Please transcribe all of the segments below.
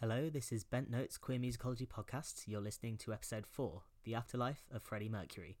Hello, this is Bent Notes Queer Musicology Podcast. You're listening to episode 4, The Afterlife of Freddie Mercury.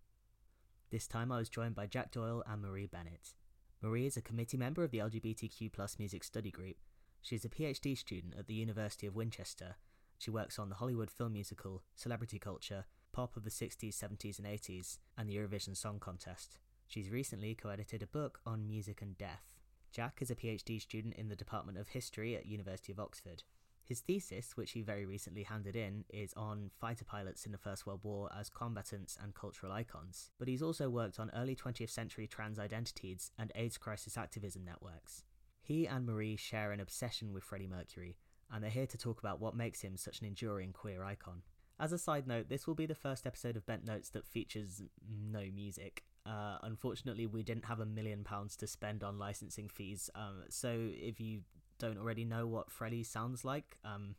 This time I was joined by Jack Doyle and Marie Bennett. Marie is a committee member of the LGBTQ plus music study group. She's a PhD student at the University of Winchester. She works on the Hollywood film musical, celebrity culture, pop of the 60s, 70s, and 80s, and the Eurovision Song Contest. She's recently co edited a book on music and death. Jack is a PhD student in the Department of History at University of Oxford. His thesis, which he very recently handed in, is on fighter pilots in the First World War as combatants and cultural icons, but he's also worked on early 20th century trans identities and AIDS crisis activism networks. He and Marie share an obsession with Freddie Mercury, and they're here to talk about what makes him such an enduring queer icon. As a side note, this will be the first episode of Bent Notes that features no music. Uh, unfortunately, we didn't have a million pounds to spend on licensing fees, um, so if you don't already know what Freddie sounds like, um,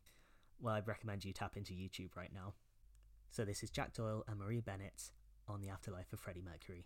well, I'd recommend you tap into YouTube right now. So this is Jack Doyle and Marie Bennett on the afterlife of Freddie Mercury.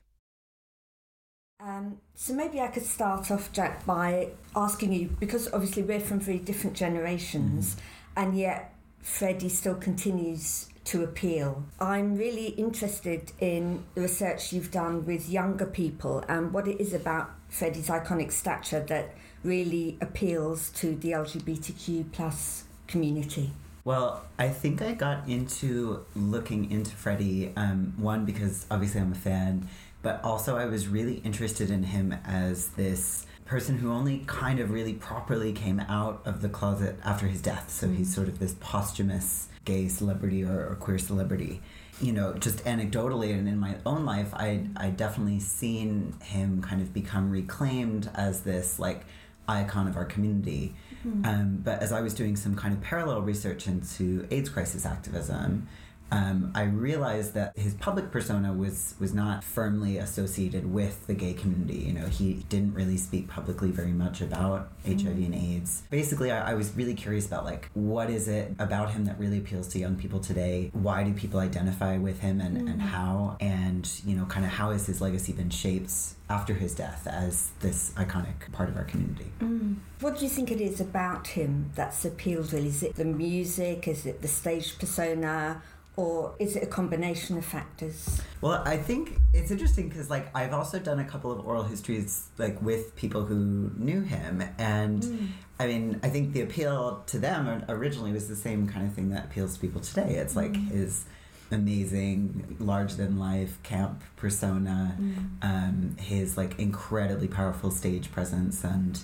Um, so maybe I could start off, Jack, by asking you because obviously we're from very different generations, mm-hmm. and yet Freddie still continues to appeal. I'm really interested in the research you've done with younger people and what it is about Freddie's iconic stature that really appeals to the LGBTQ plus community? Well, I think I got into looking into Freddie, um, one, because obviously I'm a fan, but also I was really interested in him as this person who only kind of really properly came out of the closet after his death. So he's sort of this posthumous gay celebrity or, or queer celebrity you know, just anecdotally and in my own life, I I definitely seen him kind of become reclaimed as this like icon of our community. Mm-hmm. Um, but as I was doing some kind of parallel research into AIDS crisis activism, um, I realized that his public persona was was not firmly associated with the gay community. You know, he didn't really speak publicly very much about mm. HIV and AIDS. Basically, I, I, was really curious about like what is it about him that really appeals to young people today? Why do people identify with him, and, mm. and how? And you know, kind of how has his legacy been shaped after his death as this iconic part of our community? Mm. What do you think it is about him that's appealed? Really, is it the music? Is it the stage persona? Or is it a combination of factors? Well, I think it's interesting because like I've also done a couple of oral histories like with people who knew him, and mm. I mean I think the appeal to them originally was the same kind of thing that appeals to people today. It's like mm. his amazing larger than life camp persona mm. um, his like incredibly powerful stage presence and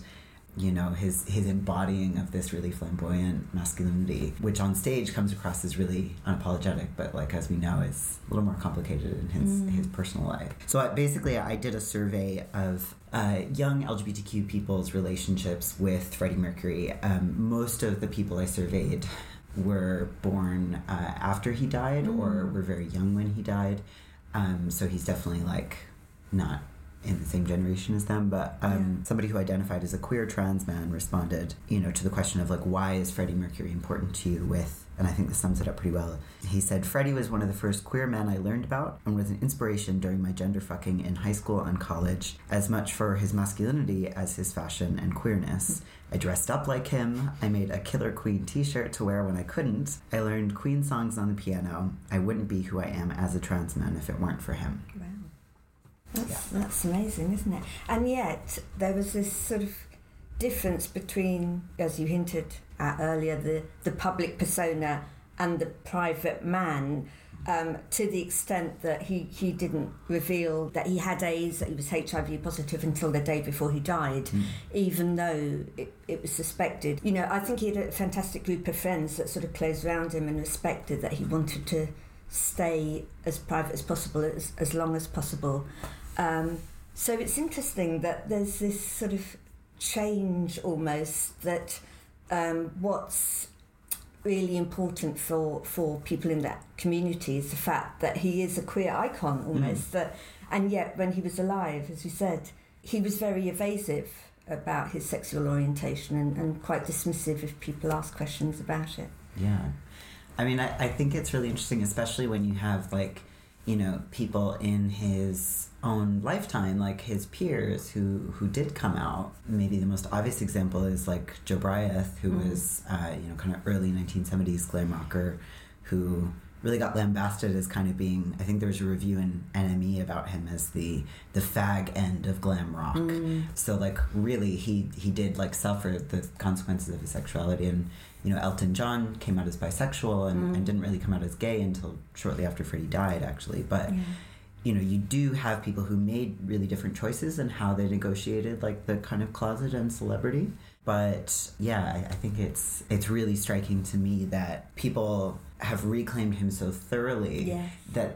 you know his his embodying of this really flamboyant masculinity which on stage comes across as really unapologetic but like as we know is a little more complicated in his mm. his personal life so I, basically i did a survey of uh, young lgbtq people's relationships with freddie mercury um, most of the people i surveyed were born uh, after he died mm. or were very young when he died um, so he's definitely like not in the same generation as them, but um, yeah. somebody who identified as a queer trans man responded, you know, to the question of like, why is Freddie Mercury important to you with, and I think this sums it up pretty well. He said, Freddie was one of the first queer men I learned about and was an inspiration during my gender fucking in high school and college, as much for his masculinity as his fashion and queerness. I dressed up like him. I made a Killer Queen t shirt to wear when I couldn't. I learned Queen songs on the piano. I wouldn't be who I am as a trans man if it weren't for him. Wow. That's, yeah. that's amazing, isn't it? And yet, there was this sort of difference between, as you hinted at earlier, the, the public persona and the private man. Um, to the extent that he, he didn't reveal that he had AIDS, that he was HIV positive until the day before he died, mm. even though it, it was suspected. You know, I think he had a fantastic group of friends that sort of closed around him and respected that he wanted to stay as private as possible, as, as long as possible. Um, so it's interesting that there's this sort of change almost that um, what's really important for, for people in that community is the fact that he is a queer icon almost. Mm. That, and yet, when he was alive, as you said, he was very evasive about his sexual orientation and, and quite dismissive if people ask questions about it. Yeah. I mean, I, I think it's really interesting, especially when you have like you know, people in his own lifetime, like his peers who who did come out. Maybe the most obvious example is like Jobriath, who Mm. was uh, you know kind of early 1970s glam rocker, who really got lambasted as kind of being. I think there was a review in NME about him as the the fag end of glam rock. Mm. So like really, he he did like suffer the consequences of his sexuality and. You know, Elton John came out as bisexual and, Mm. and didn't really come out as gay until shortly after Freddie died, actually. But Yeah. you know, you do have people who made really different choices and how they negotiated like the kind of closet and celebrity. But yeah, I, I think it's it's really striking to me that people have reclaimed him so thoroughly Yeah. that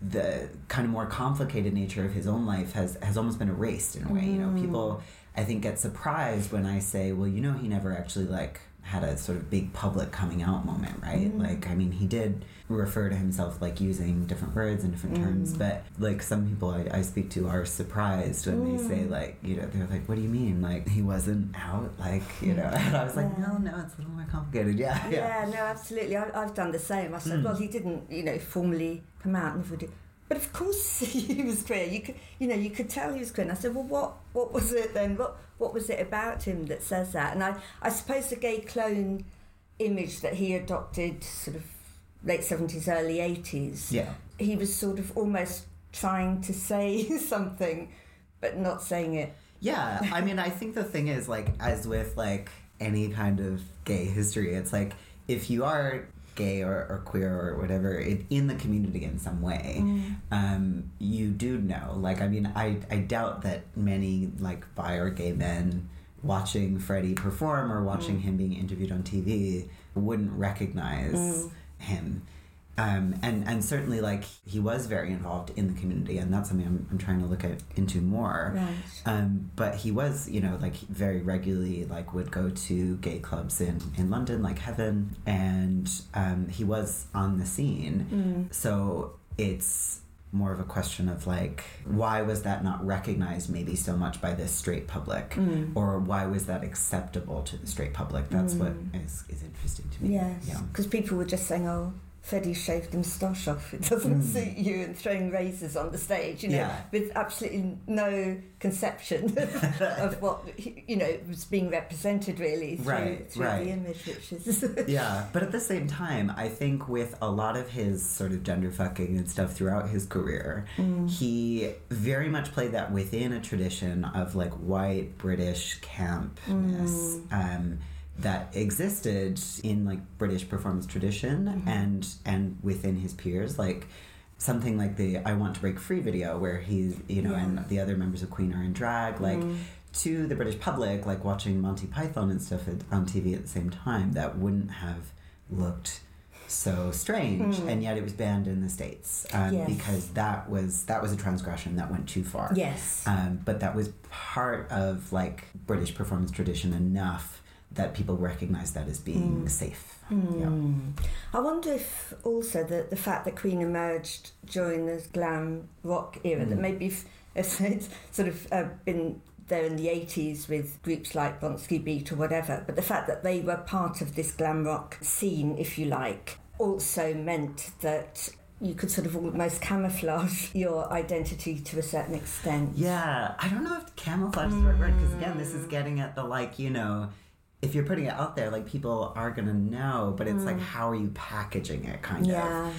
the kind of more complicated nature of his own life has has almost been erased in a way. You know, Mm. people I think get surprised when I say, well, you know, he never actually like had a sort of big public coming out moment, right? Mm. Like, I mean, he did refer to himself like using different words and different terms, Mm. but like some people I, I speak to are surprised when they say Mm. like, you know, they're like, what do you mean? Like he wasn't out, like you know? And I was like, Yeah. no, no, it's a little more complicated. Yeah, yeah. Yeah, no, absolutely. I, I've done the same. I said, Mm. well, he didn't, you know, formally come out and everybody. But of course, he was queer. You could, you know, you could tell he was queer. And I said, well, what, what was it then? What, what was it about him that says that? And I, I suppose the gay clone image that he adopted, sort of late seventies, early eighties. Yeah. He was sort of almost trying to say something, but not saying it. Yeah, I mean, I think the thing is, like, as with like any kind of gay history, it's like if you are gay or, or queer or whatever in the community in some way, um, you do know. Like, I mean, I, I doubt that many like bi or gay men watching Freddie perform or watching Mm. him being interviewed on TV wouldn't recognize Mm. him. Um, and and certainly like he was very involved in the community, and that's something I'm, I'm trying to look at into more. Right. Um, but he was, you know, like very regularly, like would go to gay clubs in, in London, like Heaven, and um, he was on the scene. Mm. So it's more of a question of like, why was that not recognized maybe so much by the straight public? Mm. Or why was that acceptable to the straight public? That's what Mm. is, is interesting to me. Yes, Yeah. because people were just saying, "Oh, Freddie shaved the moustache off. It doesn't Mm. suit you," and throwing razors on the stage, you know, Yeah. with absolutely no conception of what you know was being represented really through, Right, through right. the image, which is yeah, but at the same time, I think with a lot of his sort of gender fucking and stuff throughout his career, Mm. he very much played that within a tradition of like white British campness. Mm. Um, that existed in like British performance tradition Mhm. and and within his peers like something like the I Want to Break Free video where he's you know Yeah. and the other members of Queen are in drag like Mm. to the British public, like watching Monty Python and stuff at, on TV at the same time, that wouldn't have looked so strange, Mm. and yet it was banned in the states um, Yes. because that was that was a transgression that went too far. yes, Um, but that was part of like British performance tradition enough that people recognise that as being Mm. safe. Mm. I wonder if also the, the fact that Queen emerged during the glam rock era, that Mm. maybe if, if it's sort of uh, been there in the 80s with groups like Bronski Beat or whatever, but the fact that they were part of this glam rock scene, if you like, also meant that you could sort of almost camouflage your identity to a certain extent. Yeah, I don't know if camouflage is the right word because again, this is Mm. getting at the like you know, if you're putting it out there, like people are gonna know, but it's like Mm. how are you packaging it, kind of. Yeah.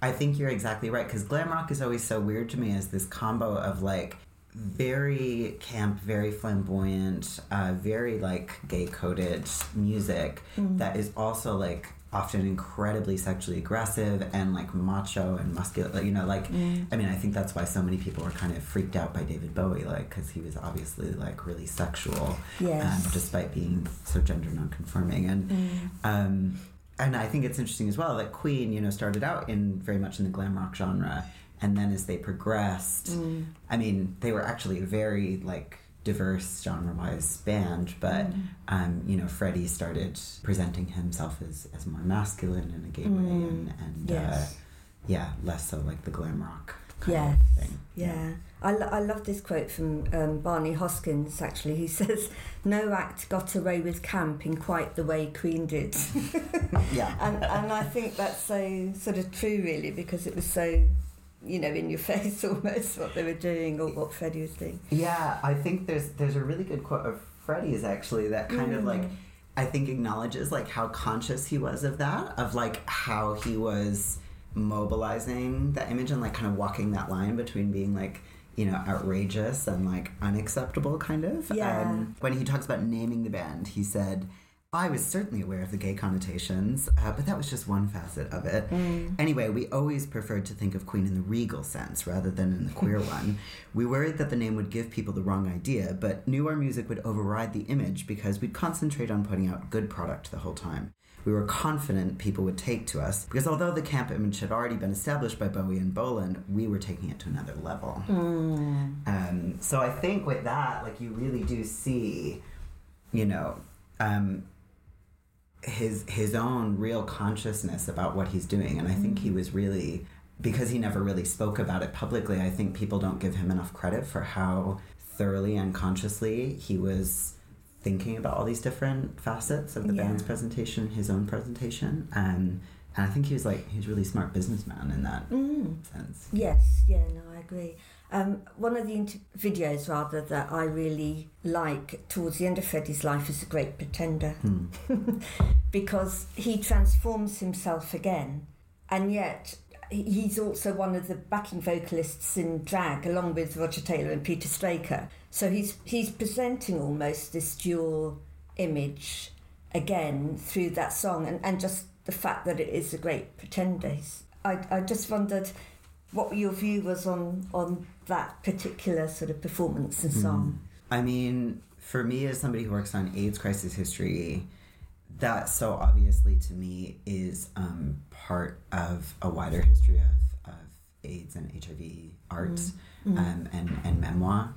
I think you're exactly right because glam rock is always so weird to me as this combo of like very camp, very flamboyant, uh, very like gay coded music Mm. that is also like often incredibly sexually aggressive and like macho and muscular. You know, like Mm. I mean, I think that's why so many people were kind of freaked out by David Bowie, like because he was obviously like really sexual, Yes. um, despite being so gender non-conforming and. Mm. Um, and I think it's interesting as well that Queen, you know, started out in very much in the glam rock genre, and then as they progressed, Mm. I mean, they were actually a very like diverse genre-wise band, but Mm. um, you know, Freddie started presenting himself as, as more masculine in a gay way, Mm. and, and uh, yeah, less so like the glam rock kind Yeah. of thing. Yeah, I, lo- I love this quote from um, Barney Hoskyns actually. He says, No act got away with camp in quite the way Queen did. yeah, and, and I think that's so sort of true, really, because it was so you know, in your face almost what they were doing or what Freddie was doing. Yeah, I think there's there's a really good quote of Freddie's actually that kind of like Mm. I think acknowledges like how conscious he was of that, of like how he was mobilizing that image and like kind of walking that line between being like you know outrageous and like unacceptable kind of. Yeah. Um, when he talks about naming the band, he said. I was certainly aware of the gay connotations, uh, but that was just one facet of it. Anyway, we always preferred to think of Queen in the regal sense rather than in the queer one. We worried that the name would give people the wrong idea, but knew our music would override the image because we'd concentrate on putting out good product the whole time. We were confident people would take to us because although the camp image had already been established by Bowie and Bolan, we were taking it to another level. Um, so I think with that, like you really do see, you know, um, his his own real consciousness about what he's doing, and I think he was really because he never really spoke about it publicly. I think people don't give him enough credit for how thoroughly and consciously he was thinking about all these different facets of the Yeah. band's presentation, his own presentation, um, and I think he was like he was a really smart businessman in that Mm. sense. Yes, yeah, no, I agree. Um, one of the inter- videos, rather, that I really like towards the end of Freddie's life is The Great Pretender Hmm. because he transforms himself again, and yet he's also one of the backing vocalists in drag, along with Roger Taylor and Peter Straker. So he's he's presenting almost this dual image again through that song, and, and just the fact that it is a great pretender. I, I just wondered what your view was on on that particular sort of performance and song. I mean, for me as somebody who works on AIDS crisis history, that so obviously to me is um, part of a wider history of, of AIDS and HIV art Um, and, and memoir.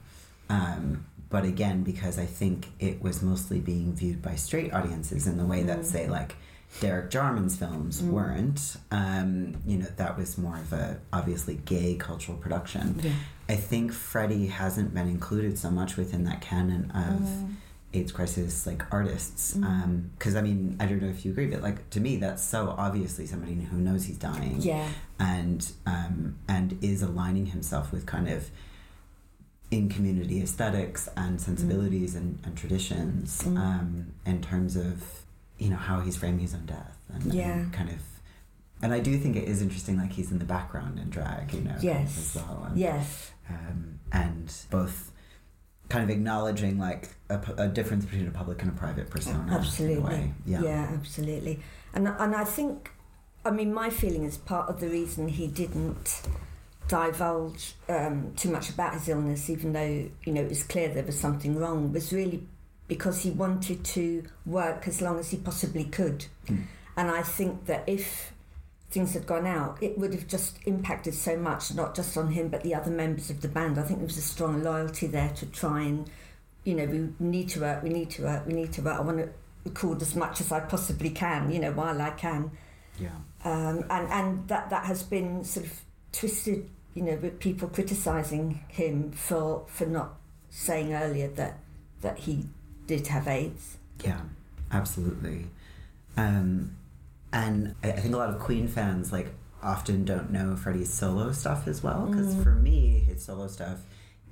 Um, but again, because I think it was mostly being viewed by straight audiences in the way that, say, like Derek Jarman's films weren't, um, you know, that was more of a obviously gay cultural production. Yeah. I think Freddie hasn't been included so much within that canon of AIDS crisis like artists. Because I mean, I don't know if you agree, but like to me, that's so obviously somebody who knows he's dying Yeah, and um, and is aligning himself with kind of in community aesthetics and sensibilities and, and traditions Mm. um, in terms of you know how he's framing his own death and, Yeah. and kind of and I do think it is interesting like he's in the background in drag you know Yes. as well and, yes, um, and both kind of acknowledging like a, a difference between a public and a private persona in a absolutely. way. yeah absolutely. And and I think, I mean, my feeling is part of the reason he didn't divulge um, too much about his illness, even though you know it was clear there was something wrong, was really because he wanted to work as long as he possibly could. Mm. And I think that if things had gone out, it would have just impacted so much, not just on him, but the other members of the band. I think there was a strong loyalty there to try and, you know, we need to work, we need to work, we need to work. I want to record as much as I possibly can, you know, while I can. yeah Um, and, and that, that has been sort of twisted, you know, with people criticising him for, for not saying earlier that, that he did have AIDS. Yeah, absolutely. Um, and I I think a lot of Queen fans like often don't know Freddie's solo stuff as well because Mm. for me, his solo stuff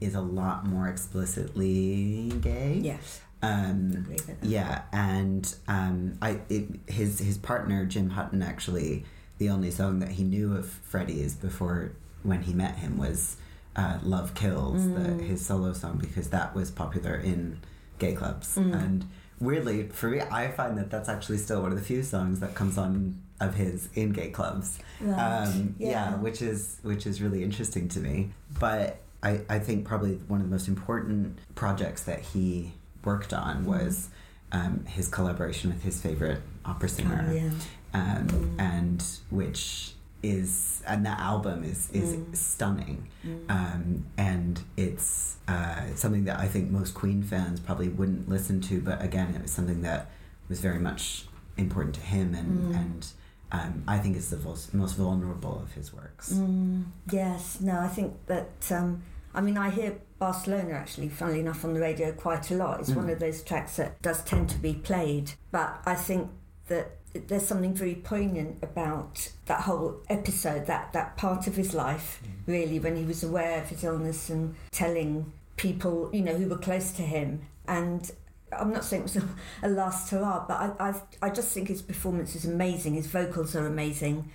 is a lot more explicitly gay. Yes, Um, agree with that. yeah, and um, I it, his his partner Jim Hutton actually the only song that he knew of Freddie's before when he met him was uh, "Love Kills," the, Mm. his solo song because that was popular in gay clubs. Mm. And weirdly, for me, I find that that's actually still one of the few songs that comes on of his in gay clubs. Right. Um, yeah. Yeah. which is which is really interesting to me. But I, I think probably one of the most important projects that he worked on Mm-hmm. was um, his collaboration with his favorite opera singer, Oh, yeah. um, Mm. and which is and that album is is Mm. stunning, Mm. um, and it's uh, something that I think most Queen fans probably wouldn't listen to, but again, it was something that was very much important to him, and Mm. and um, I think it's the most, most vulnerable of his works. Mm, yes, no, I think that. Um, I mean, I hear Barcelona actually, funnily enough, on the radio quite a lot. It's one Mm. of those tracks that does tend to be played. But I think that there's something very poignant about that whole episode, that, that part of his life, mm. really, when he was aware of his illness and telling people, you know, who were close to him. And I'm not saying it was a, a last hurrah, but I, I, I just think his performance is amazing. His vocals are amazing.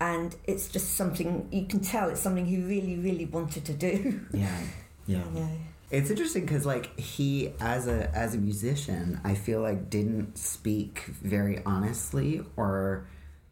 And it's just something you can tell it's something he really, really wanted to do. Yeah. Yeah. Yeah. It's interesting because like he as a as a musician, I feel like didn't speak very honestly or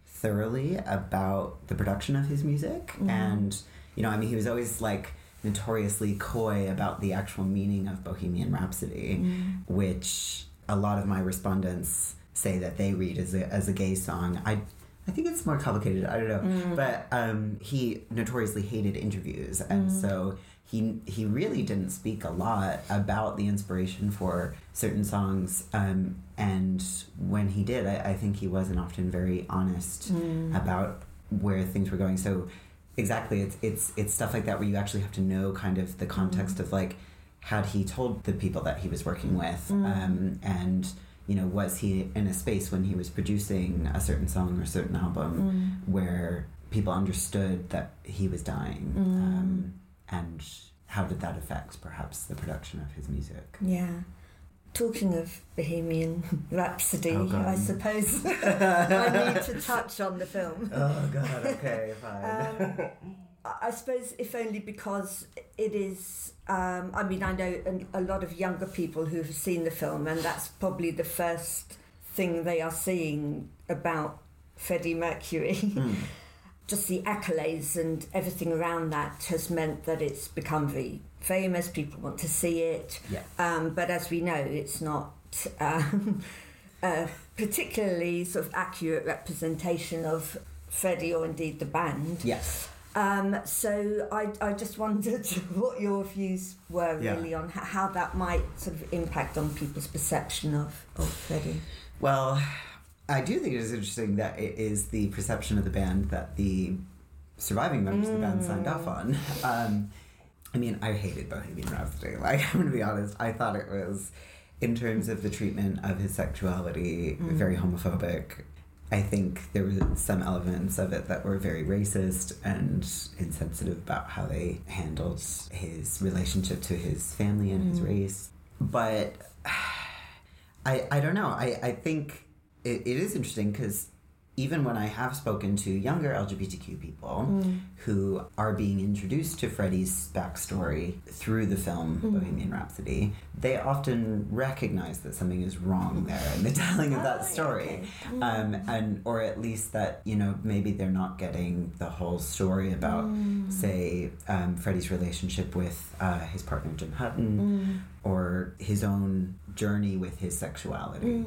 thoroughly about the production of his music. Mm-hmm. And you know, I mean he was always like notoriously coy about the actual meaning of Bohemian Rhapsody, mm-hmm. which a lot of my respondents say that they read as a as a gay song. I I think it's more complicated. I don't know, mm-hmm. but um, he notoriously hated interviews, and so he he really didn't speak a lot about the inspiration for certain songs. Um, and when he did, I, I think he wasn't often very honest about where things were going. So exactly, it's it's it's stuff like that where you actually have to know kind of the context of like had he told the people that he was working with, um, and you know, was he in a space when he was producing a certain song or a certain album where people understood that he was dying, um, and how did that affect perhaps the production of his music? Yeah. Talking of Bohemian Rhapsody, Oh, I suppose I need to touch on the film. Oh God, okay, fine. Um, I suppose, if only because it is. Um, I mean, I know a lot of younger people who have seen the film, and that's probably the first thing they are seeing about Freddie Mercury. Mm. Just the accolades and everything around that has meant that it's become very famous. People want to see it. Yeah. Um, but as we know, it's not um, a particularly sort of accurate representation of Freddie or indeed the band. Yes. Um, so I, I just wondered what your views were Yeah. really on how that might sort of impact on people's perception of, of Freddie. Well, I do think it is interesting that it is the perception of the band that the surviving members of the band signed off on. Mm. Um, I mean, I hated Bohemian Rhapsody. Like, I'm going to be honest. I thought it was, in terms of the treatment of his sexuality, mm. very homophobic. I think there were some elements of it that were very racist and insensitive about how they handled his relationship to his family and his mm. race. But I, I don't know. I, I think it, it is interesting because even when I have spoken to younger LGBTQ people who are being introduced to Freddie's backstory through the film Bohemian Rhapsody, they often recognize that something is wrong there in the telling of that Oh, story. okay. Um, and or at least that you know maybe they're not getting the whole story about say um, Freddie's relationship with uh, his partner Jim Hutton or his own journey with his sexuality.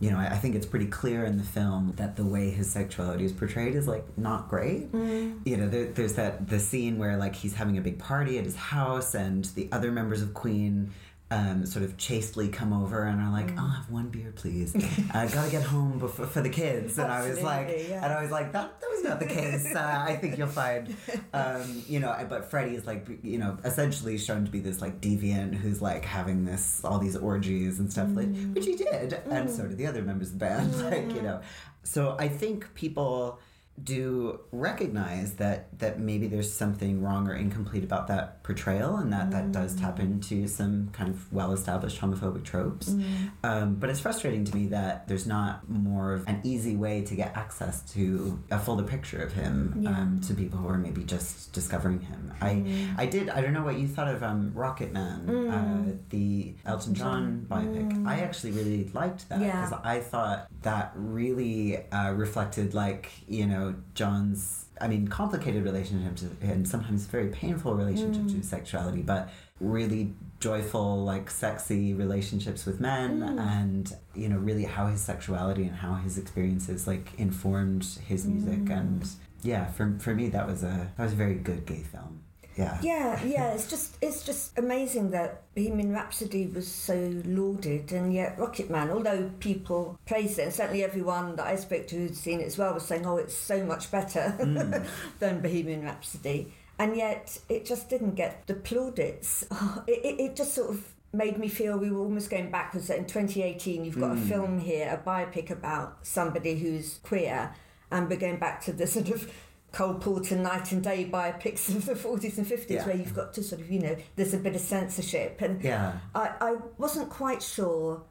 You know, I, I think it's pretty clear in the film that the way his sexuality is portrayed is like not great. Mm-hmm. You know, there, there's that the scene where like he's having a big party at his house, and the other members of Queen. Um, sort of chastely come over and are like, "I'll have one beer, please. I gotta get home before, for the kids." And I was like, yeah. and I was like, "That that was not the case. Uh, I think you'll find, um, you know." But Freddie is like, you know, essentially shown to be this like deviant who's like having this all these orgies and stuff, like which he did, and so did the other members of the band. Like you know, so I think people do recognize that that maybe there's something wrong or incomplete about that portrayal and that that does tap into some kind of well-established homophobic tropes. Um, but it's frustrating to me that there's not more of an easy way to get access to a fuller picture of him um, to people who are maybe just discovering him. I I did I don't know what you thought of um, Rocket Man uh, the Elton John. Biopic. I actually really liked that Yeah. because I thought that really uh, reflected like you know John's I mean complicated relationship to and sometimes very painful relationship mm. to sexuality but really joyful like sexy relationships with men mm. and you know really how his sexuality and how his experiences like informed his music. Mm. And yeah for, for me that was a that was a very good gay film yeah Yeah, yeah. It's just it's just amazing that Bohemian Rhapsody was so lauded, and yet Rocket Man, although people praised it, and certainly everyone that I spoke to who'd seen it as well was saying, "Oh, it's so much better than Bohemian Rhapsody," and yet it just didn't get the plaudits. It, it, it just sort of made me feel we were almost going backwards. That in 2018, you've got a Mm. film here, a biopic about somebody who's queer, and we're going back to the sort of Cole Porter night and day by biopics of the 40s and 50s, Yeah. where you've got to sort of, you know, there's a bit of censorship. And Yeah. I, I wasn't quite sure,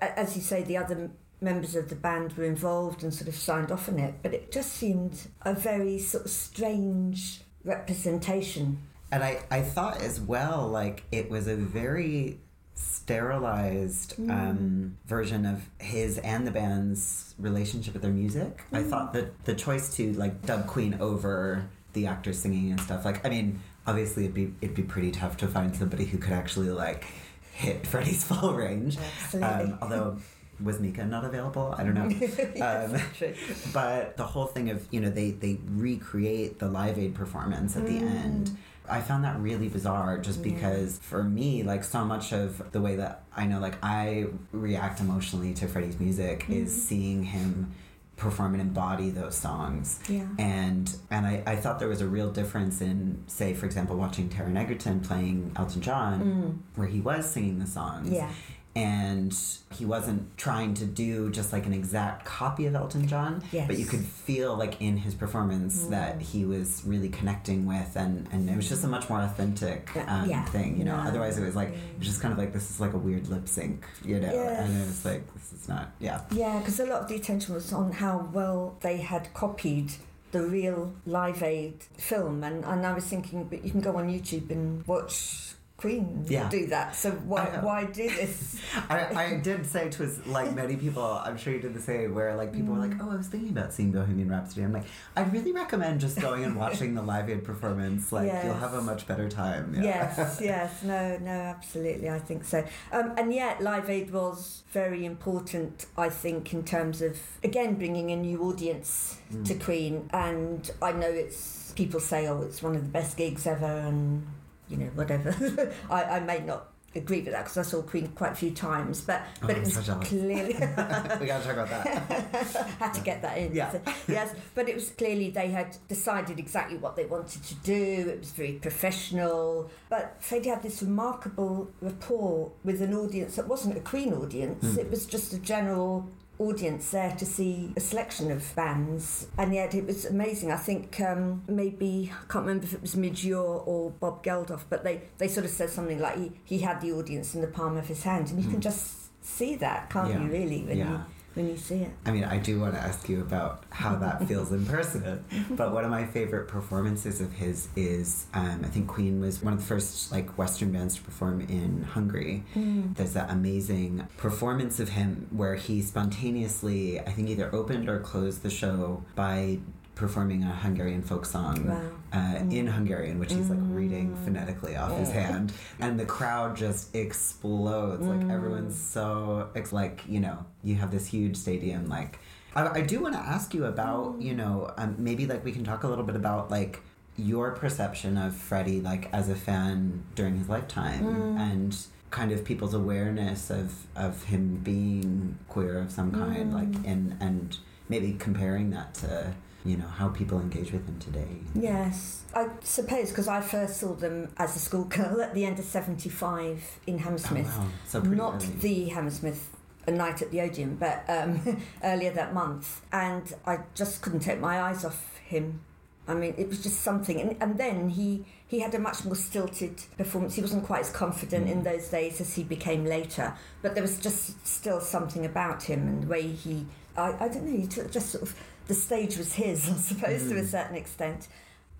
as you say, the other members of the band were involved and sort of signed off on it, but it just seemed a very sort of strange representation. And I, I thought as well, like, it was a very sterilized um, version of his and the band's relationship with their music. I thought that the choice to, like, dub Queen over the actors singing and stuff, like, I mean, obviously it'd be, it'd be pretty tough to find somebody who could actually, like, hit Freddie's full range. Absolutely. Um, although, was Mika not available? I don't know. Yes, Um, but the whole thing of you know they they recreate the live aid performance at the mm. end i found that really bizarre just because for me like so much of the way that i know like i react emotionally to freddie's music is mm-hmm. seeing him perform and embody those songs Yeah. and and I, I thought there was a real difference in say for example watching Taron Egerton playing Elton John mm. where he was singing the songs Yeah. And he wasn't trying to do just like an exact copy of Elton John, Yes. but you could feel like in his performance that he was really connecting with, and and it was just a much more authentic um, Yeah. thing, you know. No. Otherwise, it was like it was just kind of like this is like a weird lip sync, you know, and it was like this is not, yeah, Yeah, because a lot of the attention was on how well they had copied the real Live Aid film, and, and I was thinking, but you can go on YouTube and watch Queen Yeah. do that. So why why do this? I, I did say to like many people I'm sure you did the same where like people were like oh I was thinking about seeing Bohemian Rhapsody I'm like I'd really recommend just going and watching the Live Aid performance like you'll have a much better time yeah. Yes, yes, no, no, absolutely, I think so. Um, and yet, Live Aid was very important, I think, in terms of again bringing a new audience Mm. to Queen. And I know it's people say, oh, it's one of the best gigs ever, and you know, whatever. I, I may not agree with that because I saw Queen quite a few times, but Oh, but it was so clearly. we gotta talk about that had to get that in. Yeah. So, yes, but it was clearly they had decided exactly what they wanted to do. It was very professional. But Freddie had this remarkable rapport with an audience that wasn't a Queen audience. Mm. It was just a general audience there to see a selection of bands and yet it was amazing i think um, maybe i can't remember if it was Midge Ure or bob geldof but they, they sort of said something like he, he had the audience in the palm of his hand and you can just see that can't Hmm. Yeah. you really when Yeah. you when you see it I mean, I do want to ask you about how that feels in person. But one of my favorite performances of his is, um, I think Queen was one of the first like Western bands to perform in Hungary. Mm. There's that amazing performance of him where he spontaneously, I think, either opened or closed the show by performing a Hungarian folk song Wow. Uh, in Hungarian, which he's like reading Mm. phonetically off his hand, and the crowd just explodes. Like Mm. everyone's so it's like you know you have this huge stadium. Like I, I do want to ask you about Mm. you know um, maybe like we can talk a little bit about like your perception of Freddie like as a fan during his lifetime Mm. and kind of people's awareness of of him being queer of some kind Mm. like and and maybe comparing that to you know how people engage with him today Yes, I suppose because I first saw them as a schoolgirl at the end of '75 in Hammersmith. Oh, wow. So Not early. the Hammersmith a night at the Odeon, but um, earlier that month, and I just couldn't take my eyes off him. I mean, it was just something, and, and then he he had a much more stilted performance. He wasn't quite as confident in Mm. those days as he became later, but there was just still something about him and the way he. I, I don't know. He took just sort of the stage was his, I suppose, to a Mm. certain extent.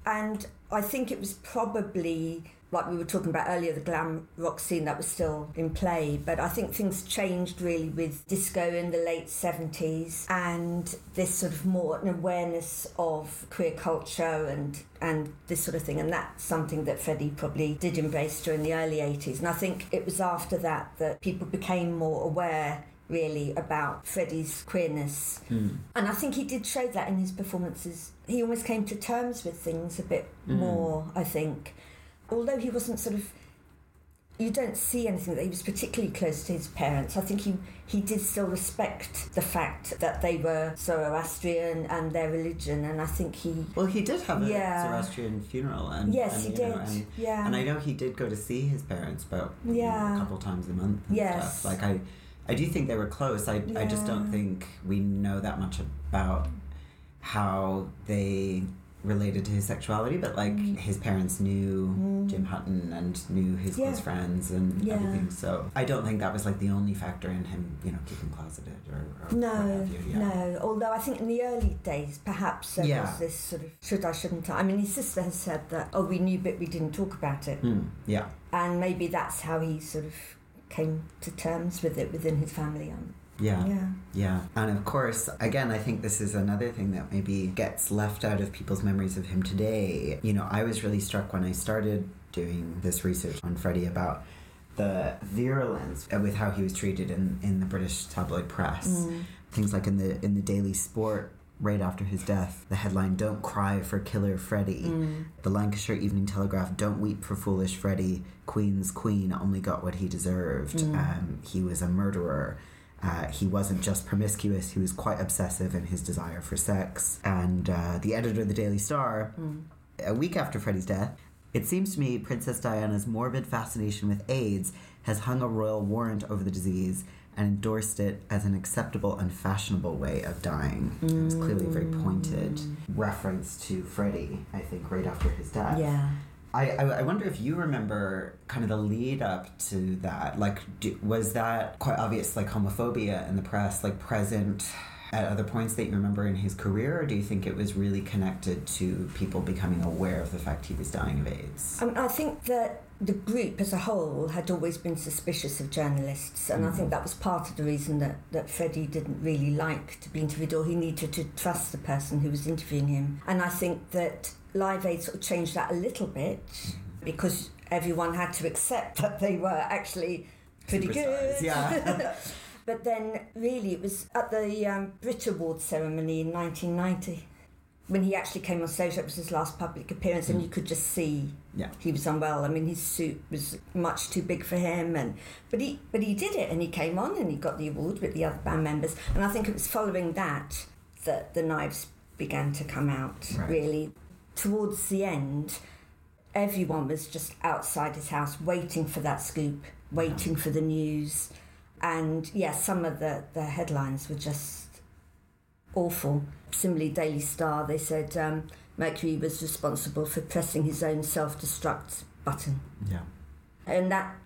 And I think it was probably, like we were talking about earlier, the glam rock scene that was still in play. But I think things changed really with disco in the late 70s and this sort of more an awareness of queer culture and, and this sort of thing. And that's something that Freddie probably did embrace during the early 80s. And I think it was after that that people became more aware really about Freddie's queerness Mm. and I think he did show that in his performances. He almost came to terms with things a bit Mm. more, I think. Although he wasn't sort of you don't see anything that he was particularly close to his parents. I think he he did still respect the fact that they were Zoroastrian and their religion, and I think he. Well, he did have a Yeah. Zoroastrian funeral, and yes, and, he did. know, and, yeah. and I know he did go to see his parents about you know, Yeah. a couple times a month. And Yes. stuff. like I, I do think they were close. I, I just don't think we know that much about how they related to his sexuality. But like Mm. his parents knew Mm. Jim Hutton and knew his Yeah. close friends and Yeah. everything. So I don't think that was like the only factor in him, you know, keeping closeted or, or No. Yeah. no. Although I think in the early days, perhaps there Yeah. was this sort of should I, shouldn't I? I mean, his sister has said that, oh, we knew, but we didn't talk about it. Mm, yeah. And maybe that's how he sort of came to terms with it within his family. Um, Yeah. yeah. Yeah, and of course, again, I think this is another thing that maybe gets left out of people's memories of him today. You know, I was really struck when I started doing this research on Freddie about the virulence with how he was treated in, in the British tabloid press. Mm. Things like in the in the Daily Sport right after his death, the headline "Don't cry for killer Freddie." Mm. The Lancashire Evening Telegraph, don't weep for foolish Freddie. Queen's Queen only got what he deserved. Mm. Um, he was a murderer. Uh, he wasn't just promiscuous, he was quite obsessive in his desire for sex. And uh, the editor of the Daily Star, Mm. a week after Freddie's death, it seems to me Princess Diana's morbid fascination with AIDS has hung a royal warrant over the disease and endorsed it as an acceptable and fashionable way of dying. It was clearly a very mm. pointed reference to Freddie, I think, right after his death. Yeah. I, I, I wonder if you remember kind of the lead up to that. Like, do, was that quite obvious, like homophobia in the press, like present at other points that you remember in his career, or do you think it was really connected to people becoming aware of the fact he was dying of AIDS? I, mean, I think that the group as a whole had always been suspicious of journalists, and I think mm. that was part of the reason that, that Freddie didn't really like to be interviewed, or he needed to trust the person who was interviewing him. And I think that Live Aid sort of changed that a little bit mm-hmm. because everyone had to accept that they were actually pretty good. yeah. but then, really, it was at the um, Brit Awards ceremony in 1990 when he actually came on stage. That was his last public appearance, and you could just see Yeah. he was unwell. I mean, his suit was much too big for him, and but he but he did it, and he came on and he got the award with the other band members. And I think it was following that that the knives began to come out. Right. Really, towards the end, everyone was just outside his house waiting for that scoop, waiting for the news, and yeah, some of the the headlines were just awful. Similarly, Daily Star, they said um, Mercury was responsible for pressing his own self destruct button. Yeah. And that,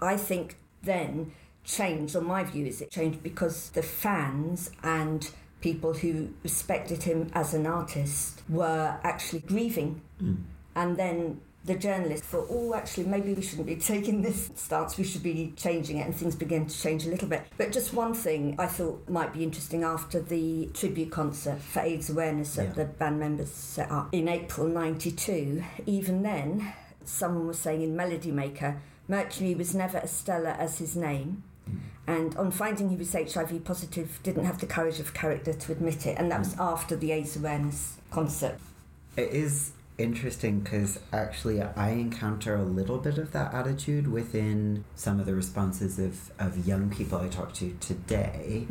I think, then changed, or my view is it changed because the fans and people who respected him as an artist were actually grieving. Mm. And then the journalists thought, oh, actually, maybe we shouldn't be taking this stance, we should be changing it, and things began to change a little bit. But just one thing I thought might be interesting after the tribute concert for AIDS awareness that Yeah. the band members set up in April 92, even then, someone was saying in Melody Maker, Mercury was never as stellar as his name. Hmm. And on finding he was HIV positive, didn't have the courage of character to admit it, and that was hmm. after the AIDS awareness concert. It is interesting because actually I encounter a little bit of that attitude within some of the responses of, of young people I talk to today.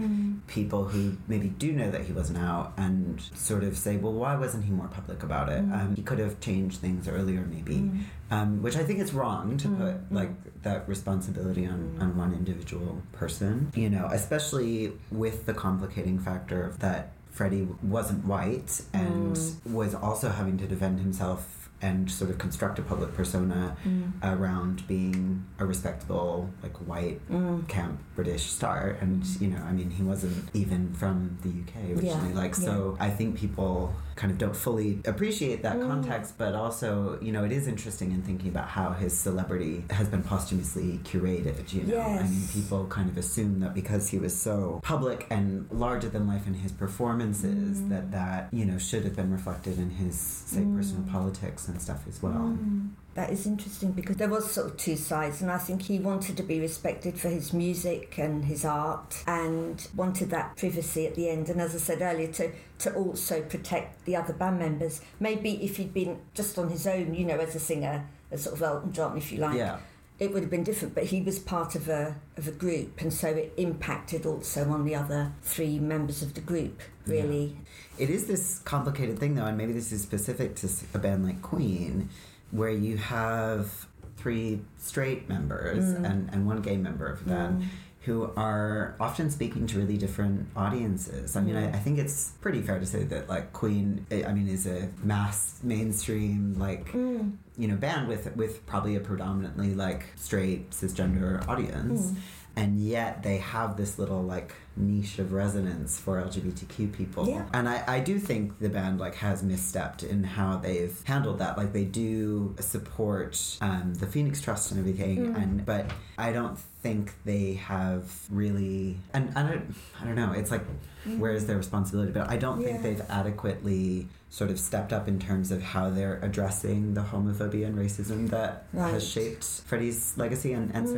People who maybe do know that he wasn't out and sort of say, well, why wasn't he more public about it? Mm. Um, he could have changed things earlier, maybe. Mm. Um, which I think is wrong to Mm, put mm. like that responsibility on, on one individual person. You know, especially with the complicating factor of that Freddie wasn't white and Mm. was also having to defend himself and sort of construct a public persona around being a respectable, like white Mm. camp British star. And, you know, I mean, he wasn't even from the UK originally. Yeah, Like, so I think people kind of don't fully appreciate that Mm. context, but also, you know, it is interesting in thinking about how his celebrity has been posthumously curated, you know. I mean, people kind of assume that because he was so public and larger than life in his performances, Mm. that that, you know, should have been reflected in his, say, Mm. personal politics and stuff as well. That is interesting because there was sort of two sides, and I think he wanted to be respected for his music and his art, and wanted that privacy at the end. And as I said earlier, to to also protect the other band members. Maybe if he'd been just on his own, you know, as a singer, as sort of Elton John, if you like, Yeah. it would have been different. But he was part of a of a group, and so it impacted also on the other three members of the group. Really, It is this complicated thing, though, and maybe this is specific to a band like Queen, where you have three straight members Mm. and, and one gay member of the band who are often speaking to really different audiences. I mean, I, Mm. I think it's pretty fair to say that, like, Queen, I I mean, is a mass, mainstream, like, Mm. you know, band with, with probably a predominantly, like, straight, cisgender audience Mm. And yet they have this little like niche of resonance for LGBTQ people. Yeah. And I, I do think the band like has misstepped in how they've handled that. Like they do support um, the Phoenix Trust and everything, Mm. and but I don't think they have really and I don't I don't know. It's like where is their responsibility? But I don't think they've adequately sort of stepped up in terms of how they're addressing the homophobia and racism that Right. has shaped Freddie's legacy and, and Mm.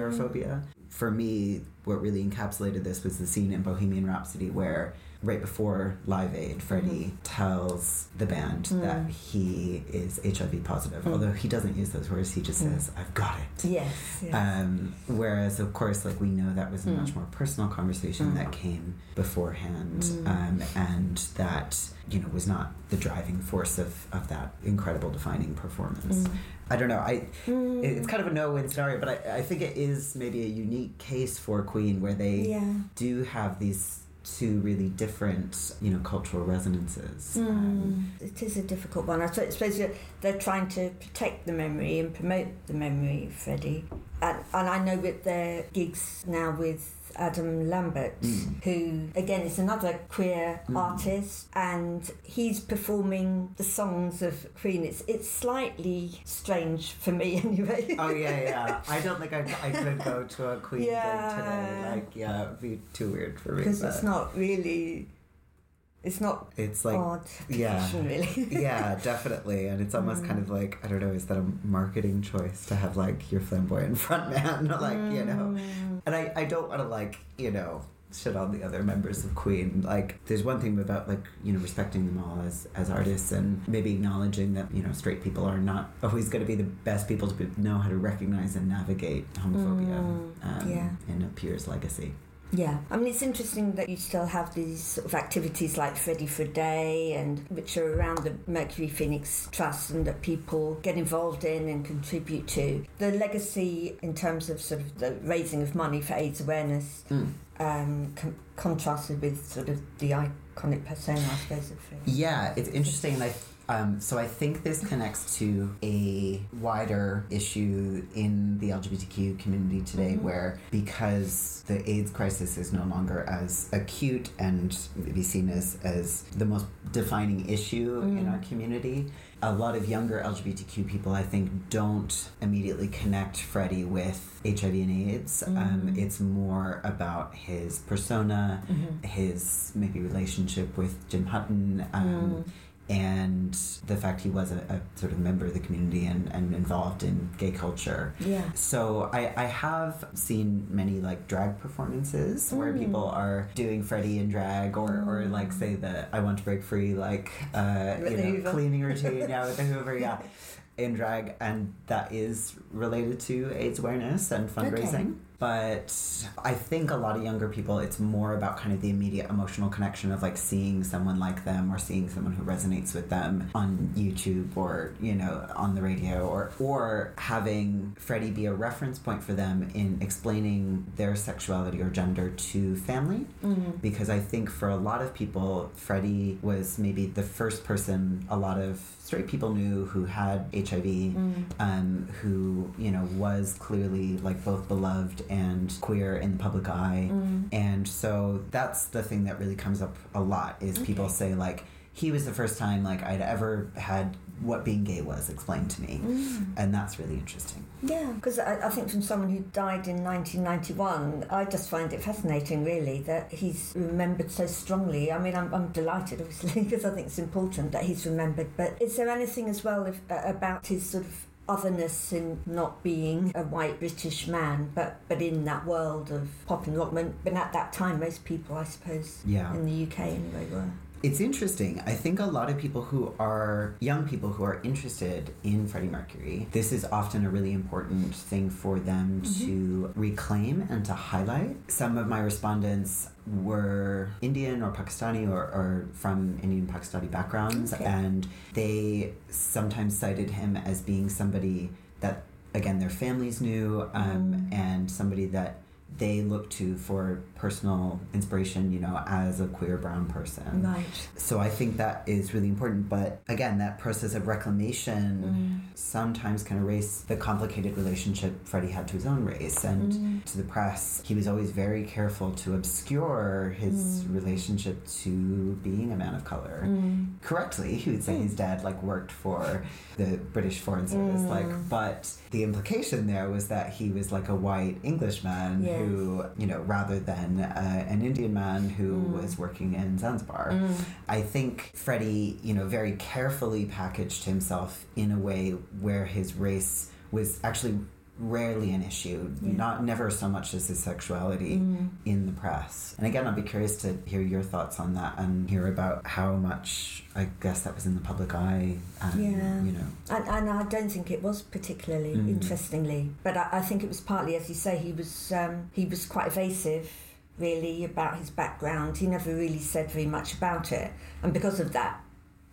For me, what really encapsulated this was the scene in Bohemian Rhapsody where right before Live Aid, Freddie tells the band Mm. that he is HIV positive. Mm. Although he doesn't use those words, he just Mm. says, I've got it. yes, yes. Um, whereas, of course, like we know that was a Mm. much more personal conversation Mm. that came beforehand, Mm. um, and that you know was not the driving force of, of that incredible defining performance. I don't know. I Mm. it- it's kind of a no-win scenario, but I, I think it is maybe a unique case for Queen where they yeah. do have these two really different you know cultural resonances. Um, Mm. It is a difficult one. I suppose they're trying to protect the memory and promote the memory of Freddie. And, and I know with their gigs now with Adam Lambert, Mm. who again is another queer Mm. artist, and he's performing the songs of Queen. It's it's slightly strange for me anyway. Oh yeah, yeah. I don't think I, I could go to a Queen Yeah. gig today. Like, yeah, it'd be too weird for me. because it's not really, it's not It's like, odd yeah. really. yeah, definitely, and it's almost kind of like I don't know. Is that a marketing choice to have like your flamboyant front man, like you know? Mm. And I, I don't want to like you know shit on the other members of Queen. Like, there's one thing about like you know respecting them all as as artists and maybe acknowledging that you know straight people are not always going to be the best people to be, know how to recognize and navigate homophobia Mm, um, yeah. in a peer's legacy. Yeah, I mean it's interesting that you still have these sort of activities like Freddie for a Day and which are around the Mercury Phoenix Trust and that people get involved in and contribute to. The legacy in terms of sort of the raising of money for AIDS awareness Mm. um, con- contrasted with sort of the iconic persona, I suppose, of. Yeah, it's interesting. Like, um, so I think this connects to a wider issue in the LGBTQ community today, Mhm. where because the AIDS crisis is no longer as acute and maybe seen as as the most defining issue in Mm. our community. A lot of younger LGBTQ people, I think, don't immediately connect Freddie with HIV and AIDS. Um, Mm. it's more about his persona, Mhm. his maybe relationship with Jim Hutton, um, Mm. And the fact he was a, a sort of member of the community and, and involved in gay culture. Yeah. So I, I have seen many like drag performances where Mm. people are doing Freddie in drag or, or Mm. like say the I want to break free like uh, you know Hoover. cleaning routine yeah with the Hoover yeah in drag and that is related to AIDS awareness and fundraising. But I think a lot of younger people, it's more about kind of the immediate emotional connection of like seeing someone like them or seeing someone who resonates with them on YouTube or, you know, on the radio or, or having Freddie be a reference point for them in explaining their sexuality or gender to family Mm. because I think for a lot of people, Freddie was maybe the first person a lot of straight people knew who had HIV, Mm. um, who you know was clearly like both beloved and queer in the public eye, Mm. and so that's the thing that really comes up a lot is people say like he was the first time like I'd ever had what being gay was explained to me, Mm. and that's really interesting. Yeah, because I, I think from someone who died in 1991, I just find it fascinating, really, that he's remembered so strongly. I mean, I'm, I'm delighted, obviously, because I think it's important that he's remembered. But is there anything as well if, uh, about his sort of otherness in not being a white British man, but, but in that world of pop and rock? But at that time, most people, I suppose, Yeah. in the UK anyway, were. It's interesting. I think a lot of people who are young people who are interested in Freddie Mercury, this is often a really important thing for them Mm-hmm. to reclaim and to highlight. Some of my respondents were Indian or Pakistani or, or from Indian Pakistani backgrounds, Okay. and they sometimes cited him as being somebody that, again, their families knew um, and somebody that they looked to for personal inspiration, you know, as a queer brown person. Right. So I think that is really important. But again, that process of reclamation mm. sometimes can erase the complicated relationship Freddie had to his own race and mm. to the press. He was always very careful to obscure his mm. relationship to being a man of color. Correctly, he would say his dad like worked for the British Foreign Service, like, but the implication there was that he was like a white Englishman Yes. who, you know, rather than uh, an Indian man who was working in Zanzibar. I think Freddie, you know, very carefully packaged himself in a way where his race was actually rarely an issue, Yeah. not never so much as his sexuality in the press. And again, I'd be curious to hear your thoughts on that and hear about how much I guess that was in the public eye. And, Yeah. You know. And, and I don't think it was particularly Mm. interestingly, but I, I think it was partly, as you say, he was um, he was quite evasive, really, about his background. He never really said very much about it, and because of that,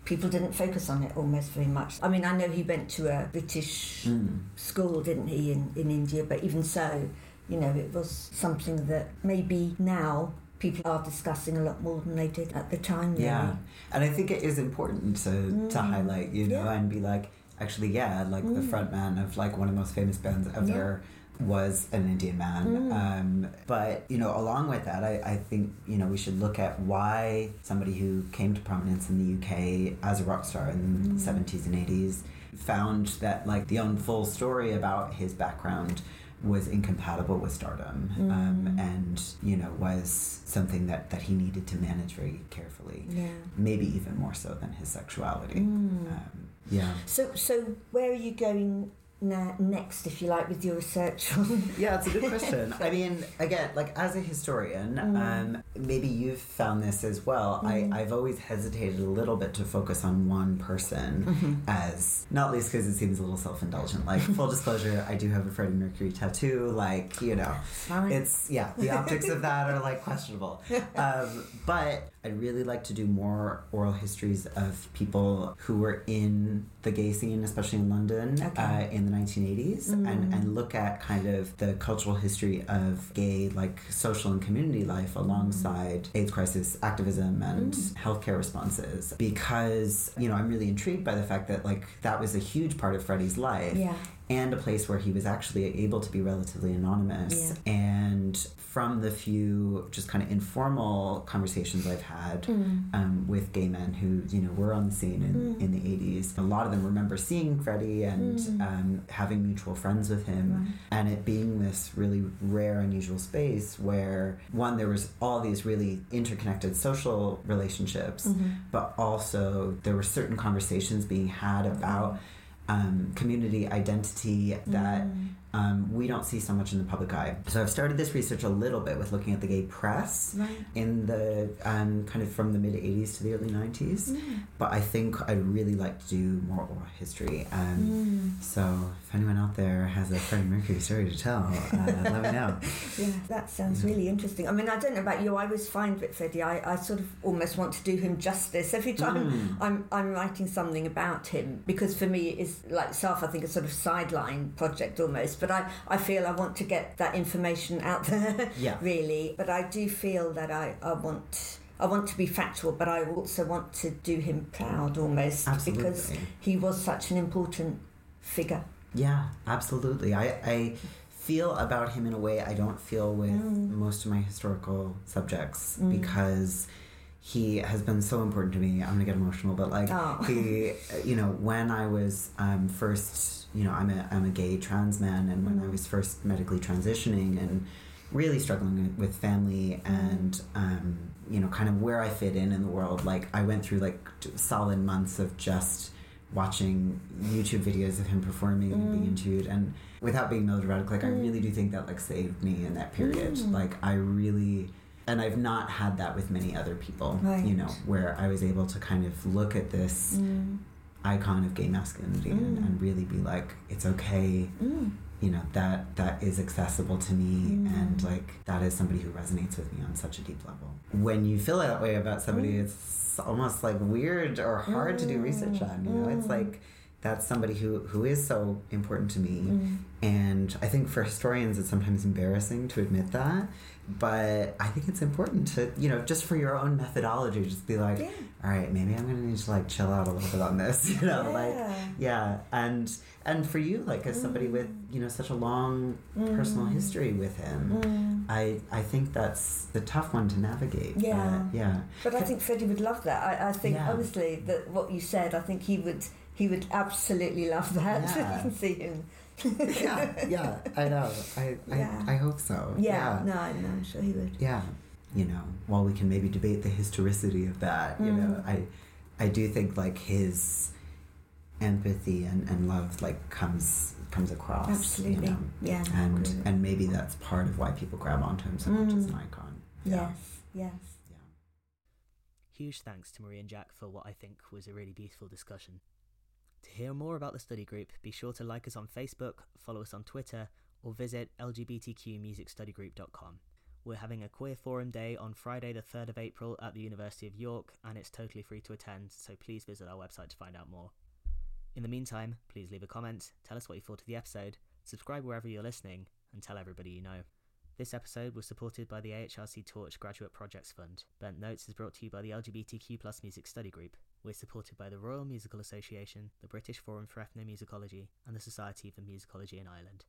people didn't focus on it almost very much. I mean, I know he went to a British Mm. school, didn't he, in, in India, but even so, you know, it was something that maybe now people are discussing a lot more than they did at the time. Really. Yeah, and I think it is important to to Mm. highlight, you know, Yeah. and be like, actually, yeah, like the Mm. front man of like one of the most famous bands ever was an Indian man. Mm. Um, but you know, along with that, I, I think you know we should look at why somebody who came to prominence in the UK as a rock star in Mm. the seventies and eighties found that like the full story about his background was incompatible with stardom um, Mm. and you know was something that, that he needed to manage very carefully Yeah. maybe even more so than his sexuality Mm. um, yeah So, so where are you going na- next, if you like, with your research on? yeah it's a good question i mean again like as a historian Mm. um, maybe you've found this as well Mm. I, i've always hesitated a little bit to focus on one person Mm-hmm. as not least because it seems a little self-indulgent like full disclosure i do have a freddie mercury tattoo like you know Fine. it's yeah the optics of that are like questionable um, but i'd really like to do more oral histories of people who were in the gay scene especially in london Okay. uh, in the 1980s and, Mm. and look at kind of the cultural history of gay like social and community life alongside aids crisis activism and Mm. healthcare responses because you know i'm really intrigued by the fact that like that was a huge part of freddie's life yeah. And a place where he was actually able to be relatively anonymous. And from the few just kind of informal conversations I've had Mm. um, with gay men who you know were on the scene in, Mm. in the 80s, a lot of them remember seeing Freddie and Mm. um, having mutual friends with him, Right. and it being this really rare, unusual space where one there was all these really interconnected social relationships, Mhm. but also there were certain conversations being had about um, community identity that Mm. um, we don't see so much in the public eye. So I've started this research a little bit with looking at the gay press Right. in the um, kind of from the mid 80s to the early 90s. Mm. But I think I'd really like to do more oral history. Um, Mm. So if anyone out there has a Freddie Mercury story to tell, uh, let me know. Yeah, that sounds really interesting. I mean, I don't know about you. I always find with Freddie, I, I sort of almost want to do him justice every time Mm. I'm, I'm writing something about him because for me it's like self I think a sort of sideline project almost but I, I feel I want to get that information out there Yeah. really but I do feel that I, I want I want to be factual but I also want to do him proud almost because he was such an important figure Yeah, absolutely. I, I feel about him in a way I don't feel with Mm. most of my historical subjects Mm. because he has been so important to me. I'm gonna get emotional, but like Oh. he, you know, when I was um, first, you know, I'm a I'm a gay trans man, and when I Mm. was first medically transitioning and really struggling with family and um, you know, kind of where I fit in in the world, like I went through like solid months of just watching YouTube videos of him performing and being Mm. interviewed and without being melodramatic like I Mm. really do think that like saved me in that period Mm. like I really and I've not had that with many other people, Right. you know, where I was able to kind of look at this Mm. icon of gay masculinity and, Mm. and really be like, it's okay, Mm. you know, that that is accessible to me Mm. and like that is somebody who resonates with me on such a deep level. When you feel that way about somebody, Mm. It's almost like weird or hard to do research on, you know? It's Mm. like that's somebody who, who is so important to me. Mm. And I think for historians, it's sometimes embarrassing to admit that. But I think it's important to, you know, just for your own methodology, just be like, Yeah. all right, maybe I'm gonna need to like chill out a little bit on this, you know, like Yeah. yeah, and and for you, like as somebody with you know such a long personal Mm. history with him, Mm. I I think that's the tough one to navigate. Yeah. Uh, yeah, But I think Freddie would love that. I, I think Yeah. honestly that what you said, I think he would he would absolutely love that. Yeah. see him. yeah, yeah. I know. I Yeah. I, I hope so. Yeah, no, no, I'm sure he would. yeah you know while we can maybe debate the historicity of that you know Mm. i i do think like his empathy and, and love like comes comes across Absolutely. you know Yeah. and agree and maybe that's part of why people grab onto him so much as Mm. an icon Yes, yes. yeah Huge thanks to Marie and Jack for what I think was a really beautiful discussion. To hear more about the study group, be sure to like us on Facebook, follow us on Twitter, or visit lgbtqmusicstudygroup.com. We're having a queer forum day on Friday, the 3rd of April at the University of York, and it's totally free to attend, so please visit our website to find out more. In the meantime, please leave a comment, tell us what you thought of the episode, subscribe wherever you're listening, and tell everybody you know. This episode was supported by the AHRC Torch Graduate Projects Fund. Bent Notes is brought to you by the LGBTQ Music Study Group. We're supported by the Royal Musical Association, the British Forum for Ethnomusicology, and the Society for Musicology in Ireland.